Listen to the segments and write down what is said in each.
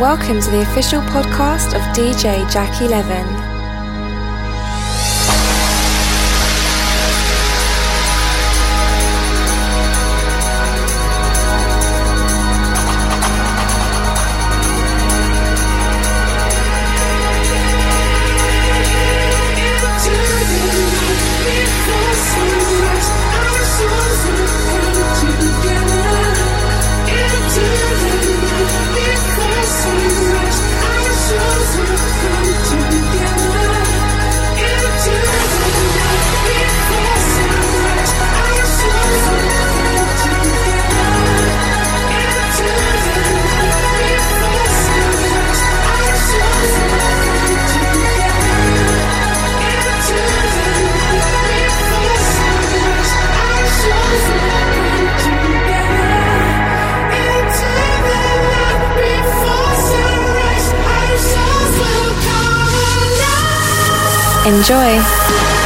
Welcome to the official podcast of DJ Jack Eleven. Enjoy!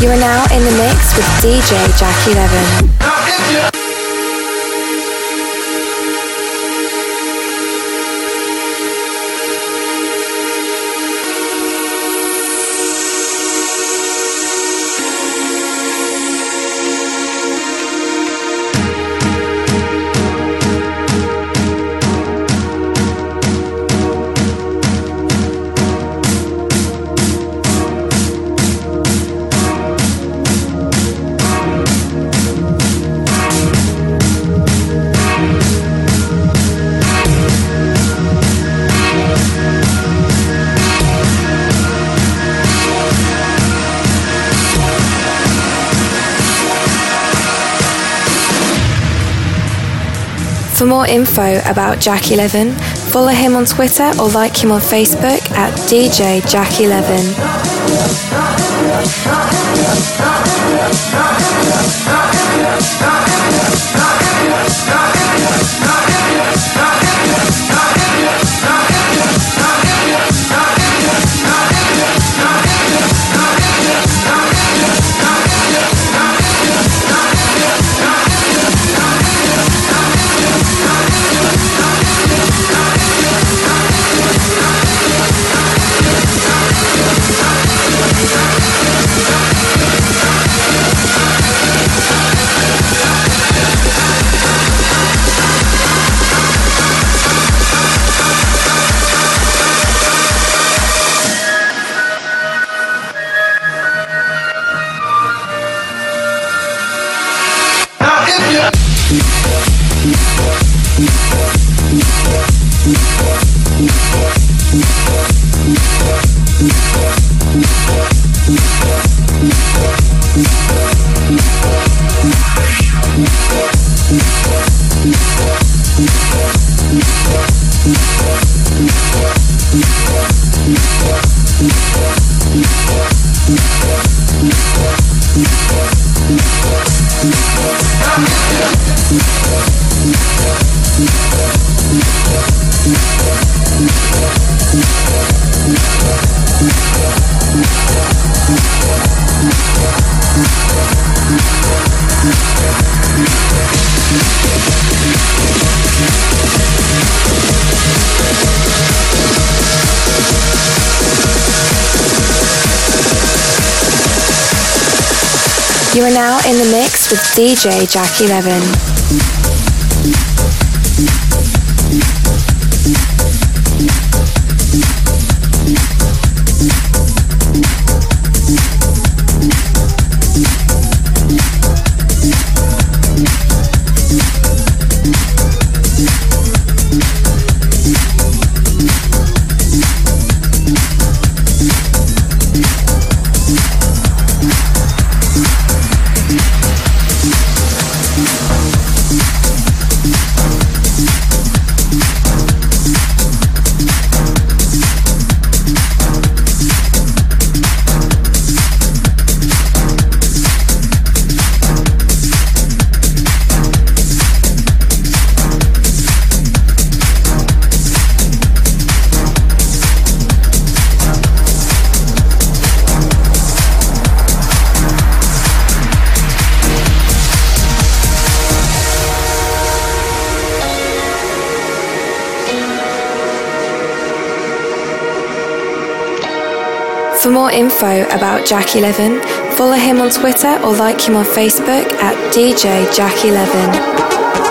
You are now in the mix with DJ Jack Eleven. Info about Jack Eleven, follow him on Twitter or like him on Facebook at DJ Jack Eleven. DJ Jack Eleven. Info about Jack Eleven, follow him on Twitter or like him on Facebook at DJ Jack Eleven.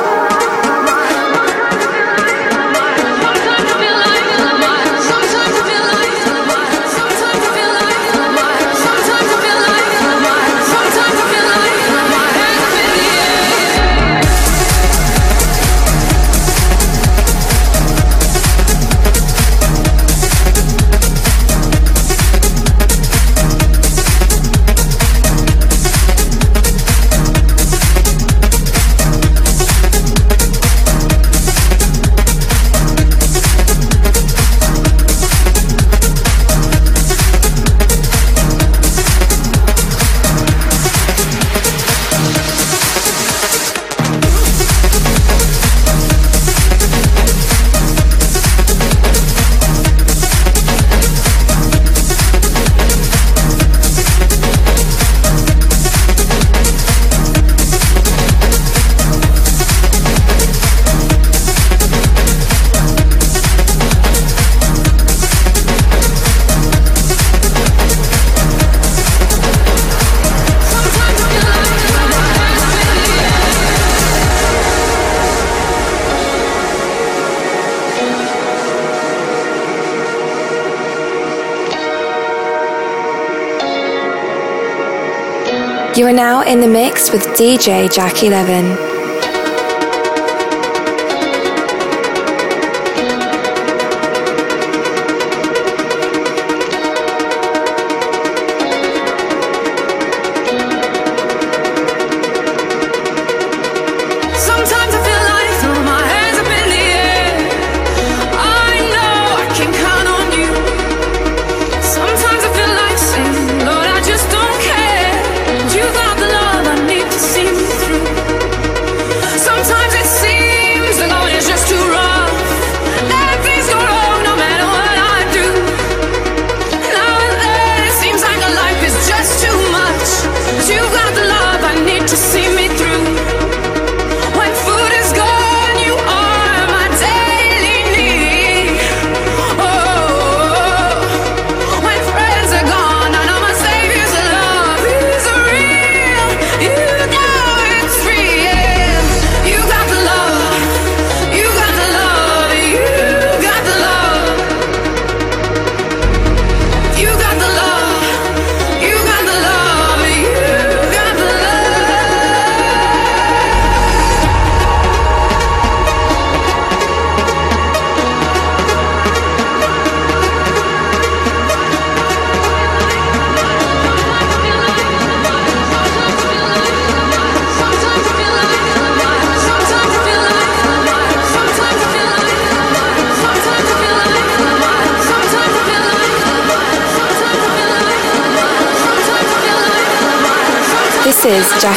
You are now in the mix with DJ Jack Eleven.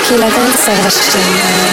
This is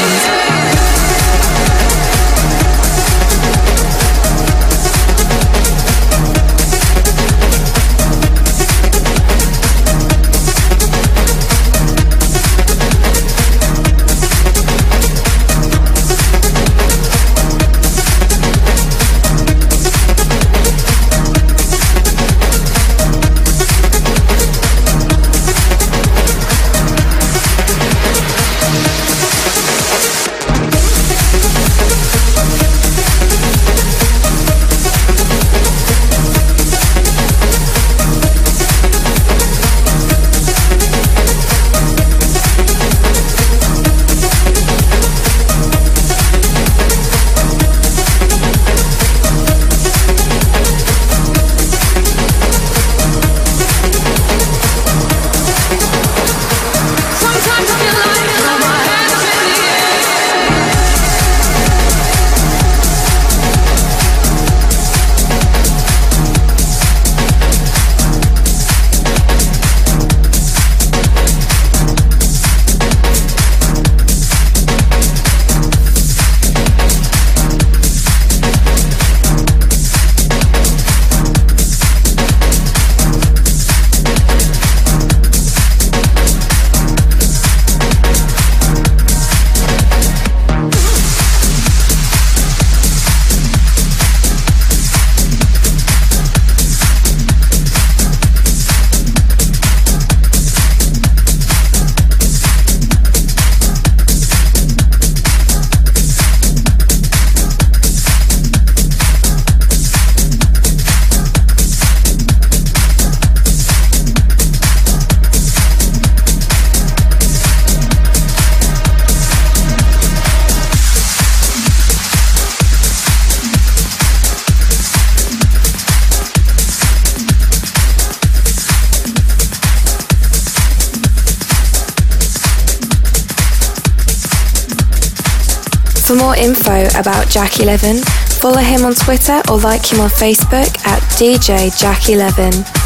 Jack11. Follow him on Twitter or like him on Facebook at DJ Jack11.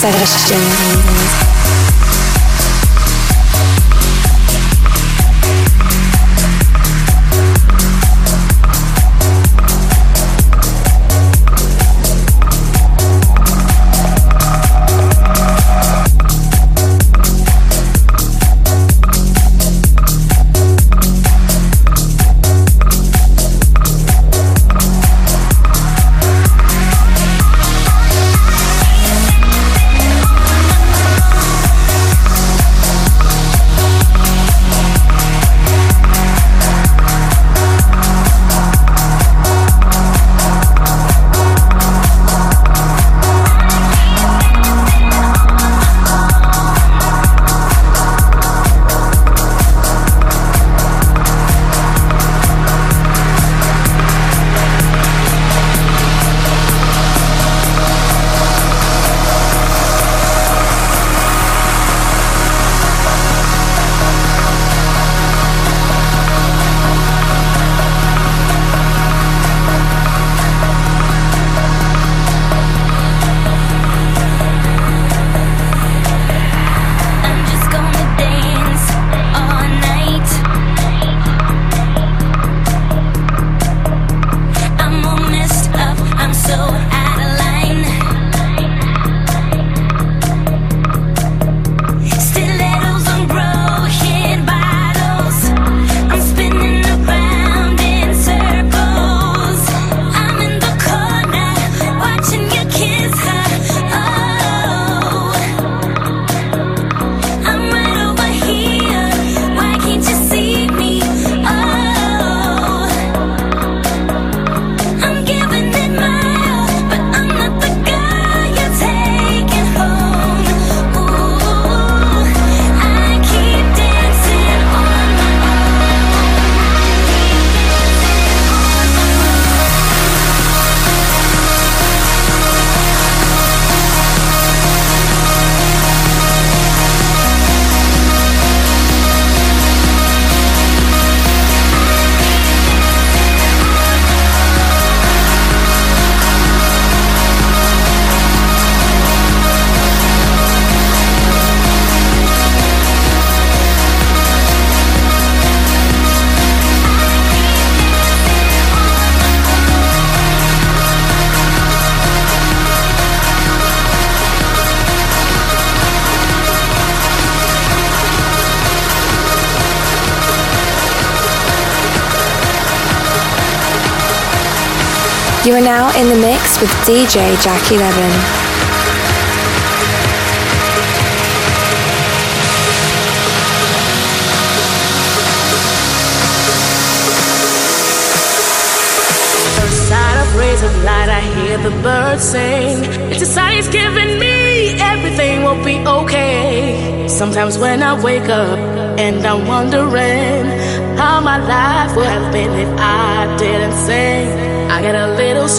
Jackie are now in the mix with DJ Jack Eleven. rays of light, I hear the birds sing. It's a it's giving me everything will be okay. Sometimes when I wake up and I'm wondering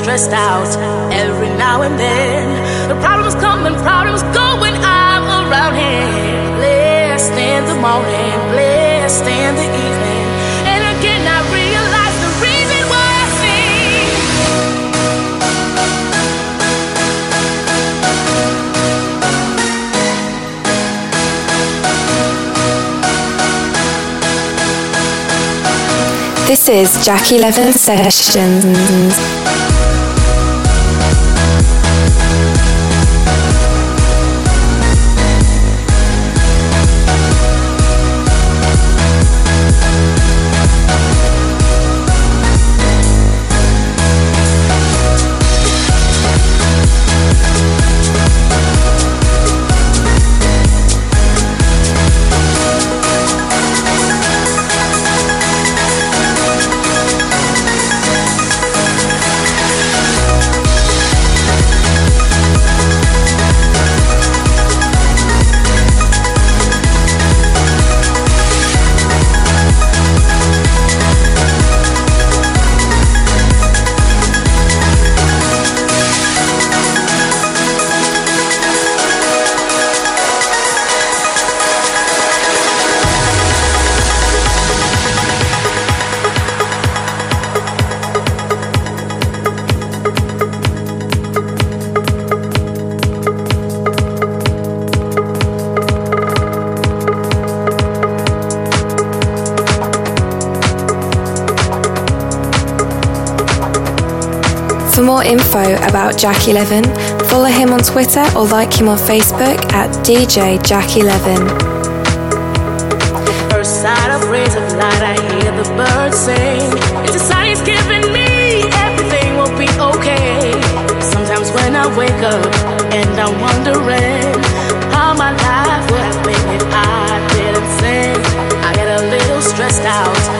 stressed out every now and then. The problems come and problems go when I'm around him. Blessed in the morning, blessed in the evening. And again, I realize the reason why I sing. This is Jack Eleven Sessions. Jack11. Follow him on Twitter or like him on Facebook at DJ Jack11. First sight of rays of light, I hear the birds sing. It's a sign he's giving me everything will be okay. Sometimes when I wake up and I'm wondering how my life would have been if I didn't sing, I get a little stressed out.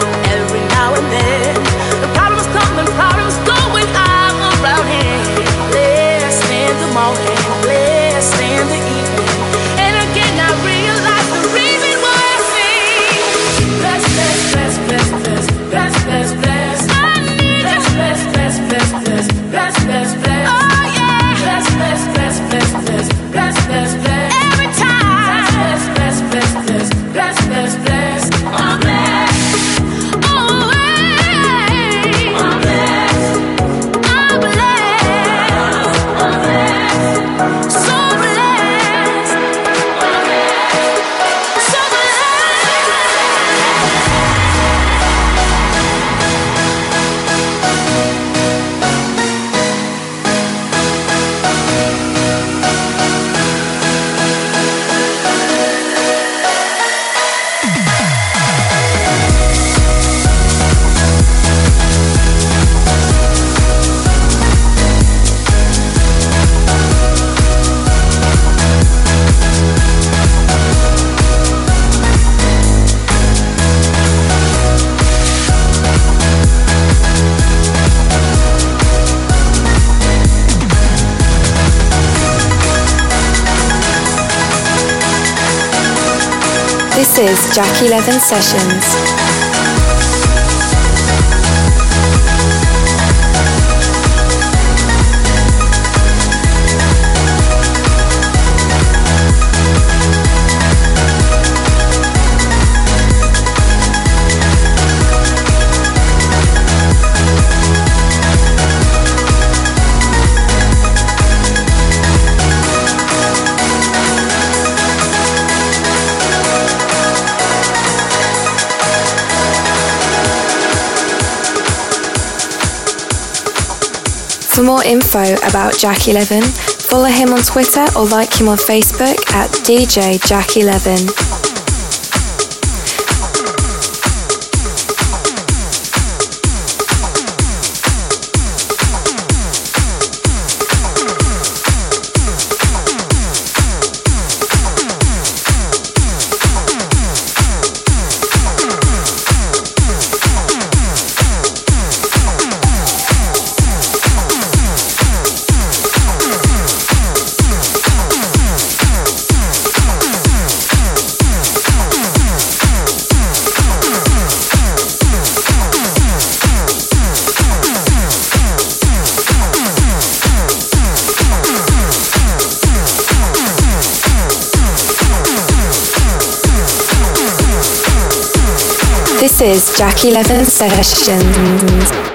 Is Jack Eleven Sessions. Info about Jack Eleven, follow him on Twitter or like him on Facebook at DJ Jack Eleven. Jack Eleven Sessions.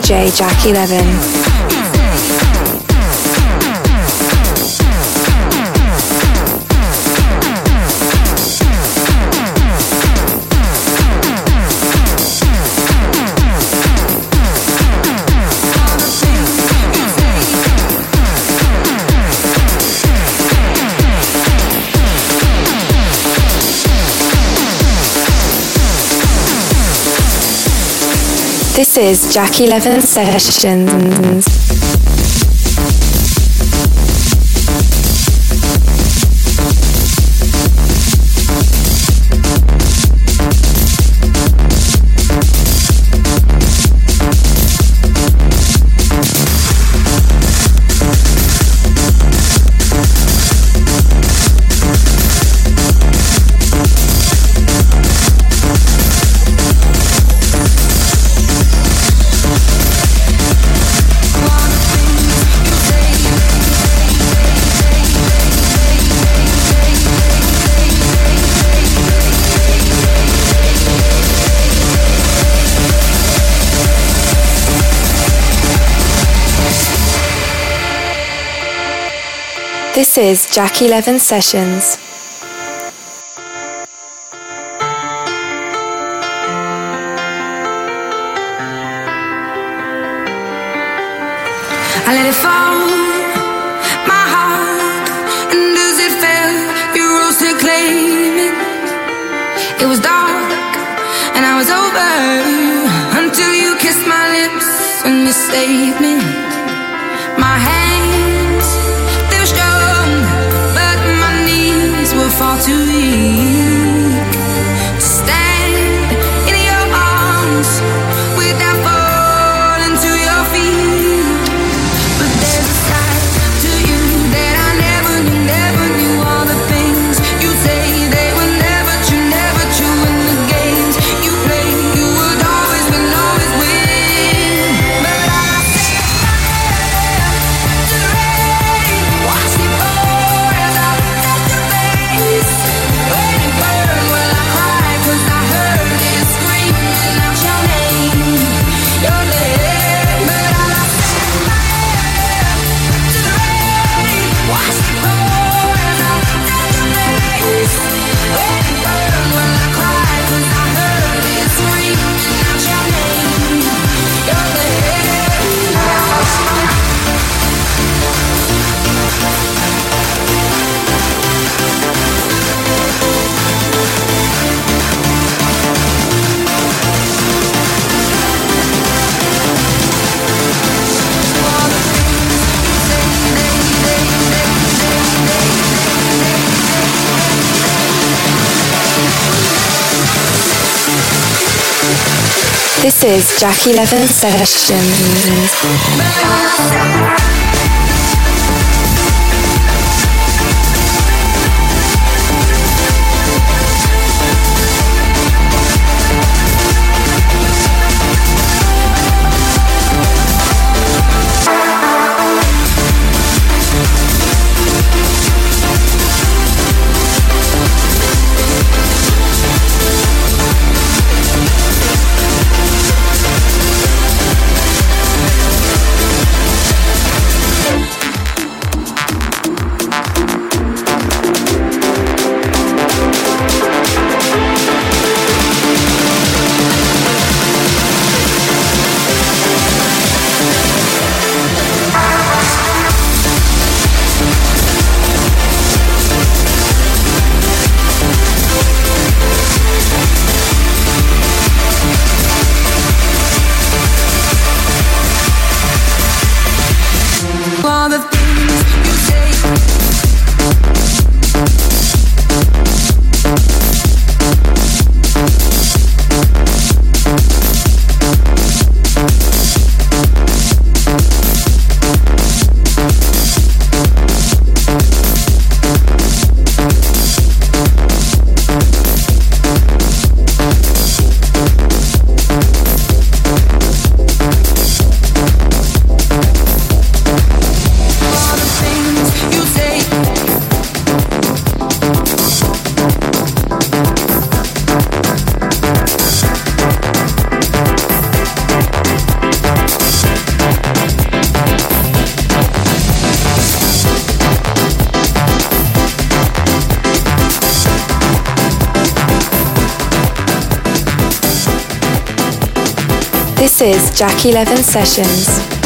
DJ Jack Eleven. This is Jack Eleven Sessions. Is Jack Eleven Sessions. Jack Eleven Sessions. Jack Eleven Sessions.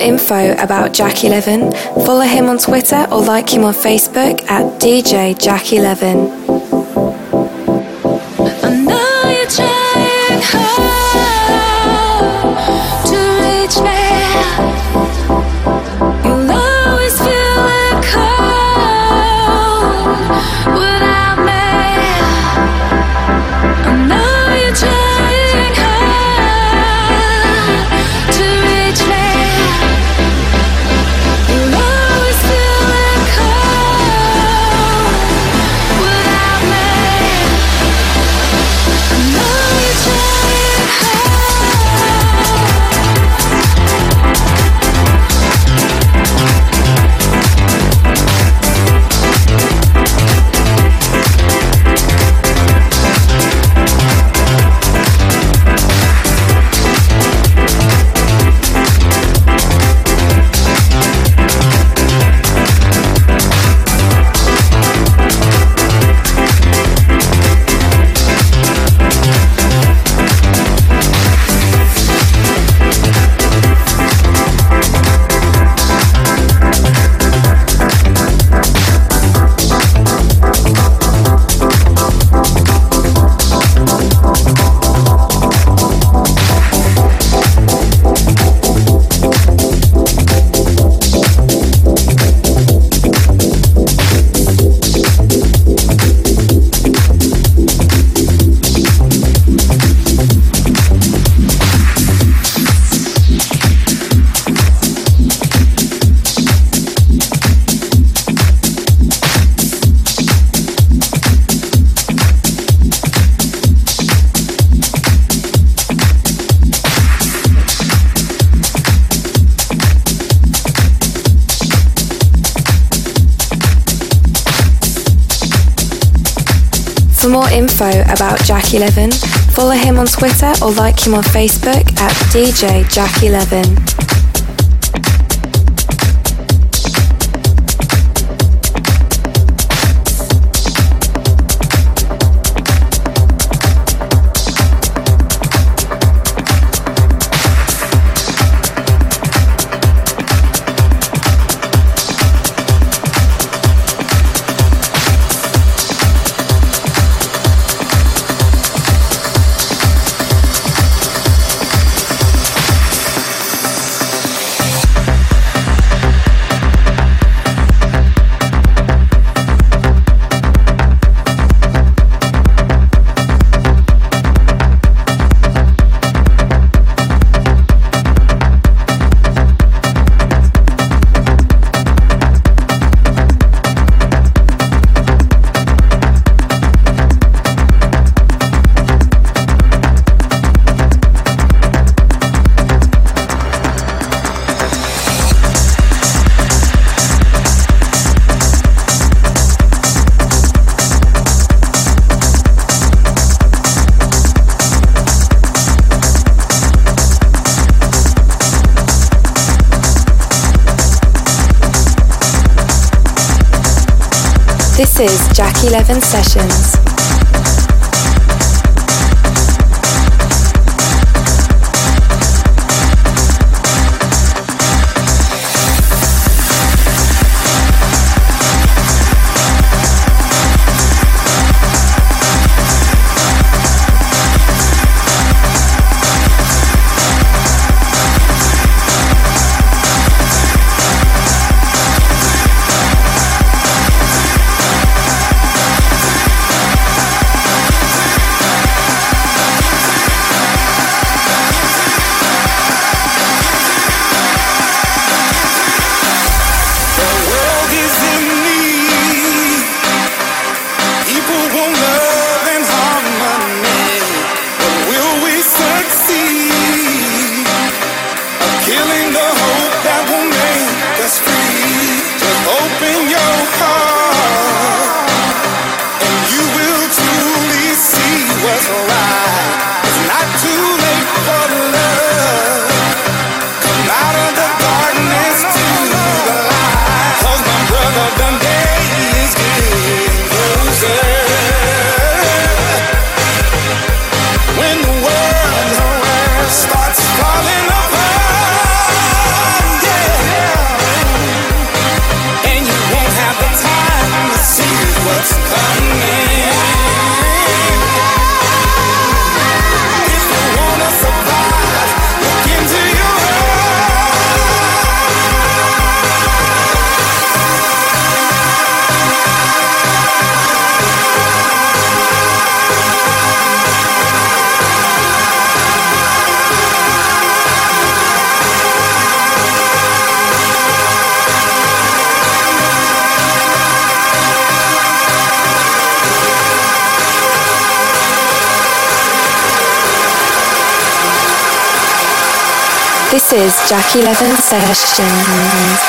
Info about Jack11, follow him on Twitter or like him on Facebook at DJ Jack11. info Jack11, follow him on Twitter or like him on Facebook at DJ Jack11. Is Jack11 Sessions. This is Jack Eleven Sessions.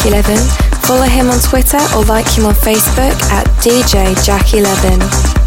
Jack11. Follow him on Twitter or like him on Facebook at DJ Jack11.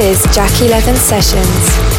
Is Jack Eleven Sessions.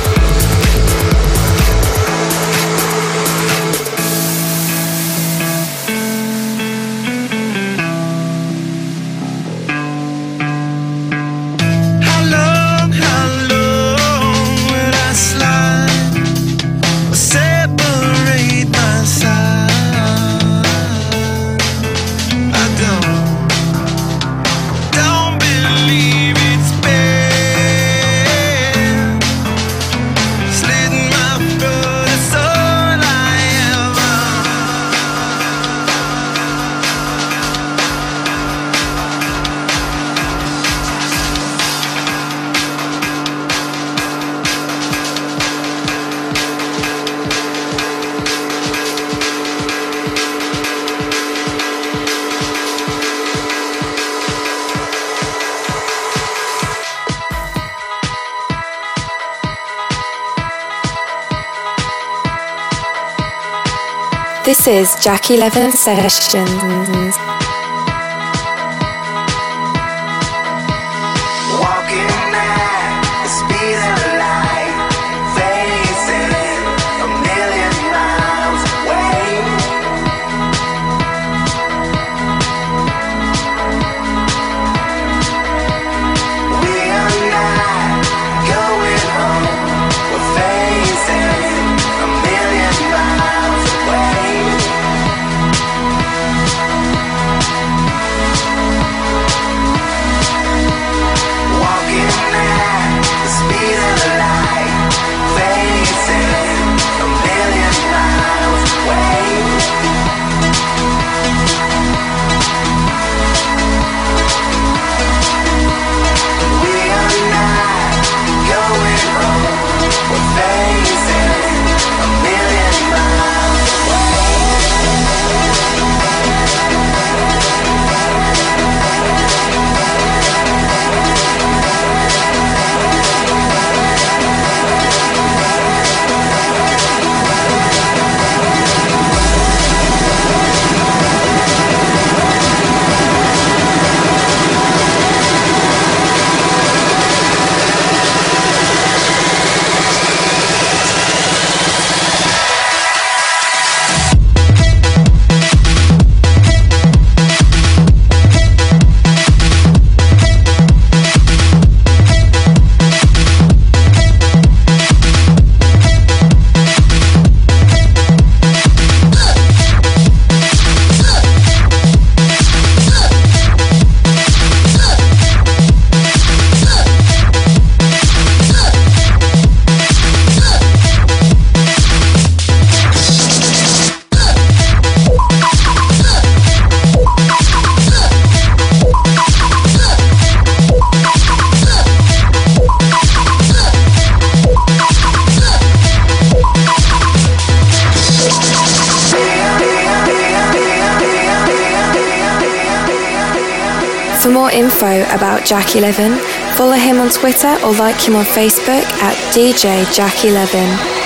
This is Jack Eleven Sessions. Info about Jack Eleven, follow him on Twitter or like him on Facebook at DJ Jack Eleven.